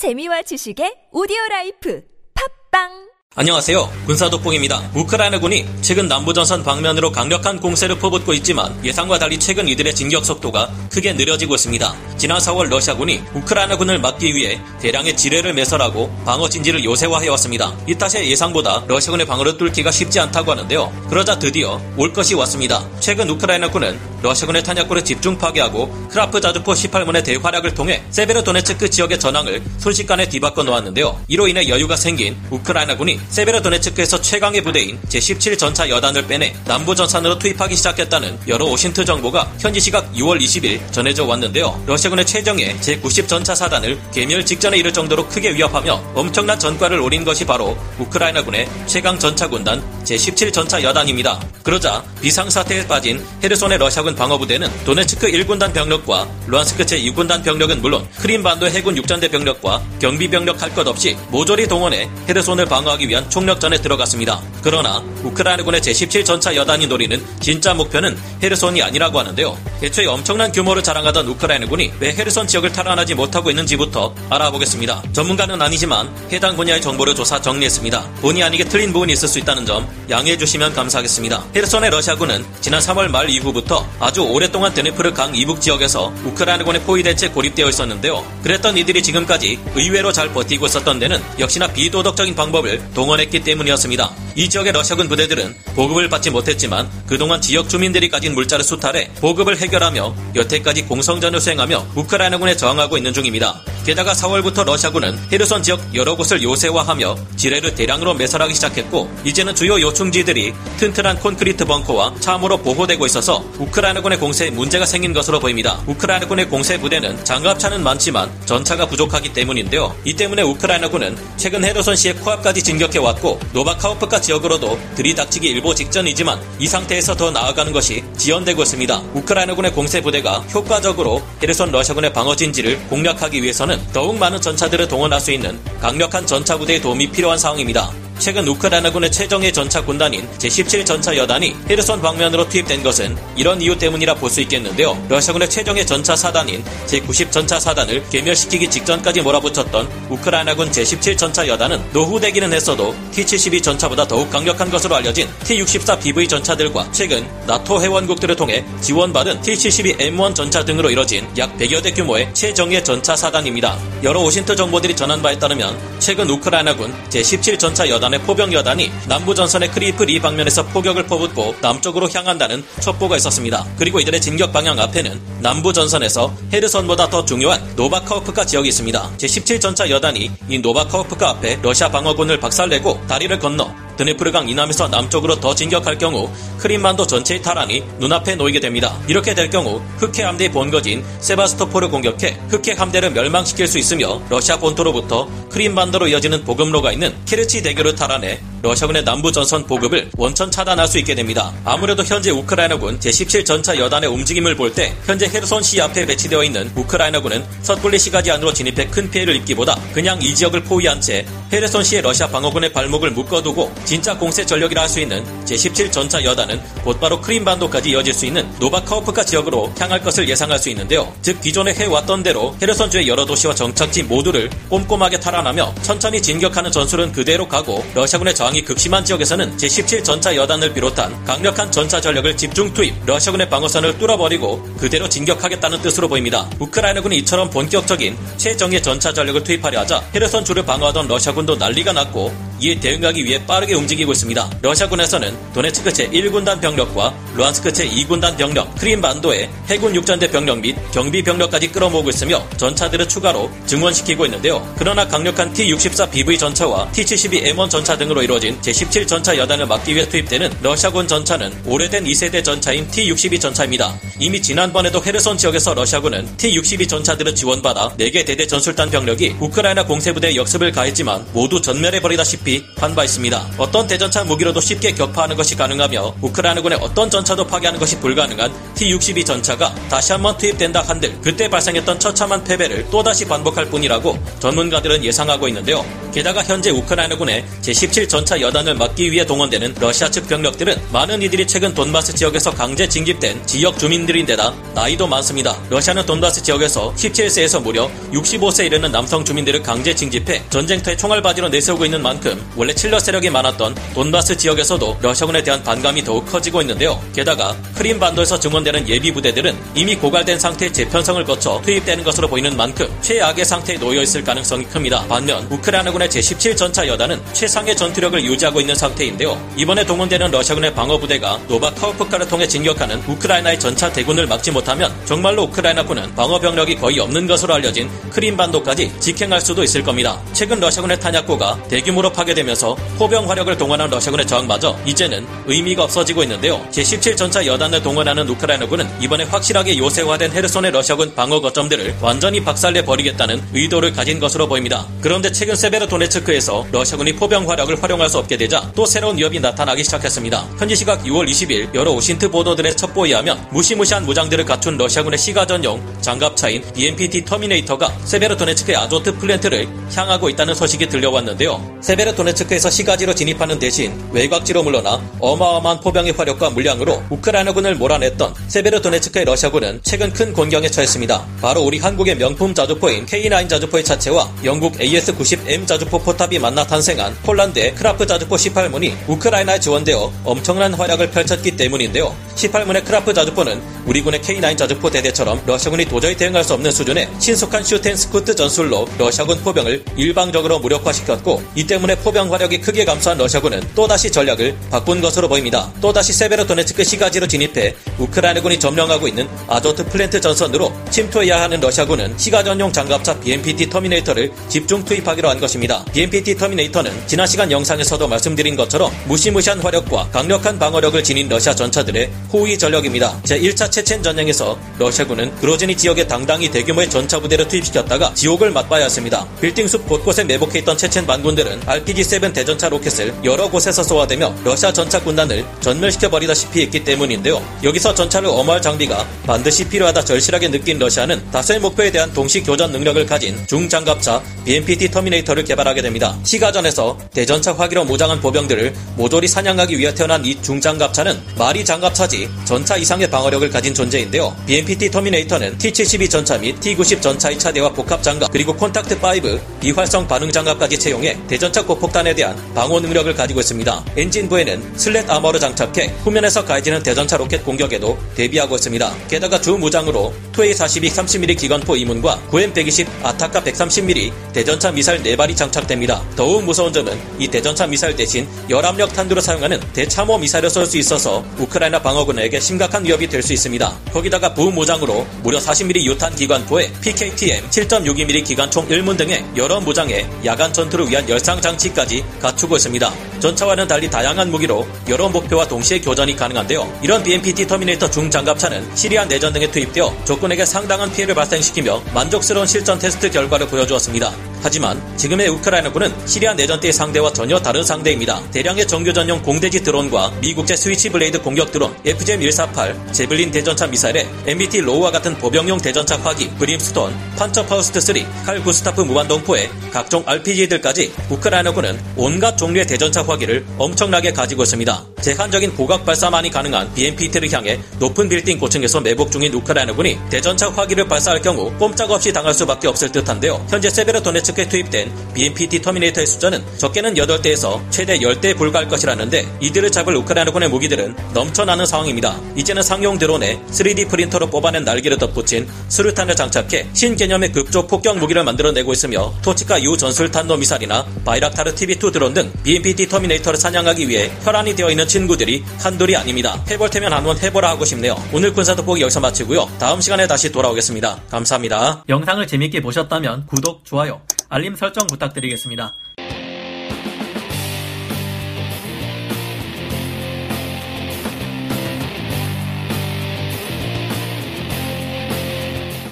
재미와 지식의 오디오 라이프. 팟빵 안녕하세요. 군사독봉입니다. 우크라이나군이 최근 남부전선 방면으로 강력한 공세를 퍼붓고 있지만 예상과 달리 최근 이들의 진격 속도가 크게 느려지고 있습니다. 지난 4월 러시아군이 우크라이나군을 막기 위해 대량의 지뢰를 매설하고 방어 진지를 요새화해왔습니다. 이 탓에 예상보다 러시아군의 방어를 뚫기가 쉽지 않다고 하는데요. 그러자 드디어 올 것이 왔습니다. 최근 우크라이나군은 러시아군의 탄약고를 집중 파괴하고 크라프 자주포 18문의 대활약을 통해 세베르도네츠크 지역의 전황을 순식간에 뒤바꿔 놓았는데요. 이로 인해 여유가 생긴 우크라이나군이 세베르도네츠크에서 최강의 부대인 제17 전차 여단을 빼내 남부 전선으로 투입하기 시작했다는 여러 OSINT 정보가 현지 시각 6월 20일 전해져 왔는데요. 러시아군의 최정예 제90 전차 사단을 개멸 직전에 이를 정도로 크게 위협하며 엄청난 전과를 올린 것이 바로 우크라이나군의 최강 전차 군단 제17 전차 여단입니다. 그러자 비상 사태에 빠진 헤르손의 러시아군 방어부대는 도네츠크 1군단 병력과 루안스크 제2군단 병력은 물론 크림반도 해군 육전대 병력과 경비 병력 할 것 없이 모조리 동원해 헤르손을 방어하기 위한 총력전에 들어갔습니다. 그러나 우크라이나군의 제17전차 여단이 노리는 진짜 목표는 헤르손이 아니라고 하는데요. 애초에 엄청난 규모를 자랑하던 우크라이나군이 왜 헤르손 지역을 탈환하지 못하고 있는지부터 알아보겠습니다. 전문가는 아니지만 해당 분야의 정보를 조사 정리했습니다. 본의 아니게 틀린 부분이 있을 수 있다는 점 양해해 주시면 감사하겠습니다. 헤르손의 러시아군은 지난 3월 말 이후부터 아주 오랫동안 드네프르 강 이북 지역에서 우크라이나군의 포위된 채 고립되어 있었는데요. 그랬던 이들이 지금까지 의외로 잘 버티고 있었던 데는 역시나 비도덕적인 방법을 동원했기 때문이었습니다. 이 지역의 러시아군 부대들은 보급을 받지 못했지만 그동안 지역 주민들이 가진 물자를 수탈해 보급을 해결하며 여태까지 공성전을 수행하며 우크라이나군에 저항하고 있는 중입니다. 게다가 4월부터 러시아군은 헤르손 지역 여러 곳을 요새화하며 지뢰를 대량으로 매설하기 시작했고 이제는 주요 요충지들이 튼튼한 콘크리트 벙커와 참호로 보호되고 있어서 우크라이나군의 공세에 문제가 생긴 것으로 보입니다. 우크라이나군의 공세 부대는 장갑차는 많지만 전차가 부족하기 때문인데요. 이 때문에 우크라이나군은 최근 헤르손 시의 코앞까지 진격 해왔고 노바카우프카 지역으로도 들이닥치기 일보 직전이지만 이 상태에서 더 나아가는 것이 지연되고 있습니다. 우크라이나군의 공세 부대가 효과적으로 헤르손 러시아군의 방어 진지를 공략하기 위해서는 더욱 많은 전차들을 동원할 수 있는 강력한 전차 부대의 도움이 필요한 상황입니다. 최근 우크라이나군의 최정예 전차 군단인 제17 전차 여단이 헤르손 방면으로 투입된 것은 이런 이유 때문이라 볼 수 있겠는데요. 러시아군의 최정예 전차 사단인 제90 전차 사단을 괴멸시키기 직전까지 몰아붙였던 우크라이나군 제17 전차 여단은 노후되기는 했어도 T-72 전차보다 더욱 강력한 것으로 알려진 T-64BV 전차들과 최근 나토 회원국들을 통해 지원받은 T-72M1 전차 등으로 이뤄진 약 100여 대 규모의 최정예 전차 사단입니다. 여러 OSINT 정보들이 전한 바에 따르면 최근 우크라이나군 제17 전차 여단 의 포병 여단이 남부 전선의 크리비 리 방면에서 포격을 퍼붓고 남쪽으로 향한다는 첩보가 있었습니다. 그리고 이들의 진격 방향 앞에는 남부 전선에서 헤르손보다 더 중요한 노바카우프카 지역이 있습니다. 제17전차 여단이 이 노바카우프카 앞에 러시아 방어군을 박살내고 다리를 건너 드네프르강 이남에서 남쪽으로 더 진격할 경우 크림반도 전체의 탈환이 눈앞에 놓이게 됩니다. 이렇게 될 경우 흑해 함대의 본거지인 세바스토폴을 공격해 흑해 함대를 멸망시킬 수 있으며 러시아 본토로부터 크림반도로 이어지는 보급로가 있는 케르치 대교를 탈환해 러시아군의 남부 전선 보급을 원천 차단할 수 있게 됩니다. 아무래도 현재 우크라이나군 제17 전차 여단의 움직임을 볼 때 현재 헤르손 시 앞에 배치되어 있는 우크라이나군은 섣불리 시가지 안으로 진입해 큰 피해를 입기보다 그냥 이 지역을 포위한 채 헤르손 시의 러시아 방어군의 발목을 묶어두고 진짜 공세 전력이라 할 수 있는 제17 전차 여단은 곧바로 크림반도까지 이어질 수 있는 노바카우프카 지역으로 향할 것을 예상할 수 있는데요. 즉 기존에 해왔던 대로 헤르손 주의 여러 도시와 정착지 모두를 꼼꼼하게 탈환하며 천천히 진격하는 전술은 그대로 가고 러시아군의 저항 이 극심한 지역에서는 제17 전차 여단을 비롯한 강력한 전차 전력을 집중 투입, 러시아군의 방어선을 뚫어버리고 그대로 진격하겠다는 뜻으로 보입니다. 우크라이나군이 이처럼 본격적인 최정예 전차 전력을 투입하려 하자 헤르손 주를 방어하던 러시아군도 난리가 났고 이에 대응하기 위해 빠르게 움직이고 있습니다. 러시아군에서는 도네츠크 제1군단 병력과 루안스크 제2군단 병력, 크림반도의 해군 육전대 병력 및 경비 병력까지 끌어모으고 있으며 전차들을 추가로 증원시키고 있는데요. 그러나 강력한 T-64BV 전차와 T-72M1 전차 등으로 이루어진 제17 전차 여단을 막기 위해 투입되는 러시아군 전차는 오래된 2세대 전차인 T-62 전차입니다. 이미 지난번에도 헤르손 지역에서 러시아군은 T-62 전차들을 지원받아 4개 대대 전술단 병력이 우크라이나 공세부대에 역습을 가했지만 모두 전멸해버리다시피 있습니다. 어떤 대전차 무기로도 쉽게 격파하는 것이 가능하며 우크라이나군의 어떤 전차도 파괴하는 것이 불가능한 T-62 전차가 다시 한번 투입된다 한들 그때 발생했던 처참한 패배를 또다시 반복할 뿐이라고 전문가들은 예상하고 있는데요. 게다가 현재 우크라이나군의 제17 전차 여단을 막기 위해 동원되는 러시아 측 병력들은 많은 이들이 최근 돈바스 지역에서 강제 징집된 지역 주민들인데다 나이도 많습니다. 러시아는 돈바스 지역에서 17세에서 무려 65세 이르는 남성 주민들을 강제 징집해 전쟁터에 총알받이로 내세우고 있는 만큼 원래 친러 세력이 많았던 돈바스 지역에서도 러시아군에 대한 반감이 더욱 커지고 있는데요. 게다가 크림 반도에서 증원되는 예비 부대들은 이미 고갈된 상태의 재편성을 거쳐 투입되는 것으로 보이는 만큼 최악의 상태에 놓여 있을 가능성이 큽니다. 반면 우크라이나군의 제17 전차 여단은 최상의 전투력을 유지하고 있는 상태인데요. 이번에 동원되는 러시아군의 방어 부대가 노바카우프카를 통해 진격하는 우크라이나의 전차 대군을 막지 못하면 정말로 우크라이나군은 방어 병력이 거의 없는 것으로 알려진 크림반도까지 직행할 수도 있을 겁니다. 최근 러시아군의 탄약고가 대규모로 파괴되면서 포병 화력을 동원한 러시아군의 저항마저 이제는 의미가 없어지고 있는데요. 제17전차 여단을 동원하는 우크라이나군은 이번에 확실하게 요새화된 헤르손의 러시아군 방어 거점들을 완전히 박살내 버리겠다는 의도를 가진 것으로 보입니다. 그런데 최근 세베르도네츠크에서 러시아군이 포병 화력을 활용할 수 없게 되자 또 새로운 위협이 나타나기 시작했습니다. 현지 시각 6월 20일 여러 OSINT 보도들의 첩보에 의하면 무시무시한 무장들을 갖춘 러시아군의 시가 전용 장갑차인 BMPT 터미네이터가 세베르도네츠크의 아조트 플랜트를 향하고 있다는 소식이 들려왔는데요. 세베르도네츠크에서 시가지로 진입하는 대신 외곽지로 물러나 어마어마한 포병의 화력과 물량으로 우크라이나군을 몰아냈던 세베르도네츠크의 러시아군은 최근 큰 곤경에 처했습니다. 바로 우리 한국의 명품 자주포인 K9 자주포의 차체와 영국 AS-90M 자주포 포탑이 만나 탄생한 폴란드의 크라프 자주포 18문이 우크라이나에 지원되어 엄청난 활약을 펼쳤기 때문인데요. 18문의 크라프 자주포는 우리 군의 K9 자주포 대대처럼 러시아군이 도저히 대응할 수 없는 수준의 신속한 shoot and scoot 전술로 러시아군 포병을 일방적으로 무력화시켰고 이 때문에 포병 화력이 크게 감소한 러시아군은 또다시 전략을 바꾼 것으로 보입니다. 또다시 세베르도네츠크 시가지로 진입해 우크라이나군이 점령하고 있는 아조트 플랜트 전선으로 침투해야 하는 러시아군은 시가 전용 장갑차 BMPT 터미네이터를 집중 투입하기로 한 것입니다. BMPT 터미네이터는 지난 시간 영상에서도 말씀드린 것처럼 무시무시한 화력과 강력한 방어력을 지닌 러시아 전차들의 호위 전력입니다. 제1차 체첸 전쟁에서 러시아군은 그로즈니 지역에 당당히 대규모의 전차 부대를 투입시켰다가 지옥을 맛봐야 했습니다. 빌딩숲 곳곳에 매복해 있던 체첸 반군들은 RPG-7 대전차 로켓을 여러 곳에서 쏘아대며 러시아 전차 군단을 전멸시켜버리다시피 했기 때문인데요. 여기서 전차를 엄호할 장비가 반드시 필요하다 절실하게 느낀 러시아는 다수의 목표에 대한 동시 교전 능력을 가진 중장갑차 BMPT 터미네이터를 개발하게 됩니다. 시가전에서 대전차 화기로 무장한 보병들을 모조리 사냥하기 위해 태어난 이 중장갑차는 말이 장갑차지 전차 이상의 방어력을 가진 존재인데요. BMPT 터미네이터는 T-72 전차 및 T-90 전차의 차대와 복합 장갑 그리고 콘탁트 5 비활성 반응 장갑까지 채용해 대전차 고폭탄에 대한 방어 능력을 가지고 있습니다. 엔진부에는 slat armor를 장착해 후면에서 가해지는 대전차 로켓 공격에도 대비하고 있습니다. 게다가 주 무장으로 2A42 30mm 기관포 이문과 9M120 아타카 130mm 대전차 미사일 4발이 장착됩니다. 더욱 무서운 점은 이 대전차 미사일 대신 열압력 탄두를 사용하는 대참호 미사일을 쏠 수 있어서 우크라이나 방어군에게 심각한 위협이 될 수 있습니다. 거기다가 부무장으로 무려 40mm 유탄 기관포에 PKTM 7.62mm 기관총 1문 등의 여러 무장의 야간 전투를 위한 열상 장치까지 갖추고 있습니다. 전차와는 달리 다양한 무기로 여러 목표와 동시에 교전이 가능한데요. 이런 BMPT 터미네이터 중장갑차는 시리아 내전 등에 투입되어 적 군에게 상당한 피해를 발생시키며 만족스러운 실전 테스트 결과를 보여주었습니다. 하지만 지금의 우크라이나군은 시리아 내전 때의 상대와 전혀 다른 상대입니다. 대량의 정규 전용 공대지 드론과 미국제 스위치 블레이드 공격 드론, FGM-148, 제블린 대전차 미사일에 MBT LAW와 같은 보병용 대전차 화기, 브림스톤, 판처파우스트3, 칼 구스타프 무반동포에 각종 RPG들까지 우크라이나군은 온갖 종류의 대전차 화기를 엄청나게 가지고 있습니다. 제한적인 고각 발사만이 가능한 BMPT를 향해 높은 빌딩 고층에서 매복 중인 우크라이나군이 대전차 화기를 발사할 경우 꼼짝없이 당할 수밖에 없을 듯한데요. 현재 세베르도네츠크에 투입된 BMPT 터미네이터의 숫자는 적게는 8대에서 최대 10대에 불과할 것이라는데 이들을 잡을 우크라이나군의 무기들은 넘쳐나는 상황입니다. 이제는 상용 드론에 3D 프린터로 뽑아낸 날개를 덧붙인 수류탄을 장착해 신개념의 급조 폭격 무기를 만들어내고 있으며 토치카 U 전술 탄도 미사일이나 바이락타르 TB2 드론 등 BMPT 터미네이터를 사냥하기 위해 혈안이 되어 있는 친구들이 한둘이 아닙니다. 해볼 테면 한번 해보라 하고 싶네요. 오늘 군사 돋보기 여기서 마치고요. 다음 시간에 다시 돌아오겠습니다. 감사합니다. 영상을 재밌게 보셨다면 구독, 좋아요, 알림 설정 부탁드리겠습니다.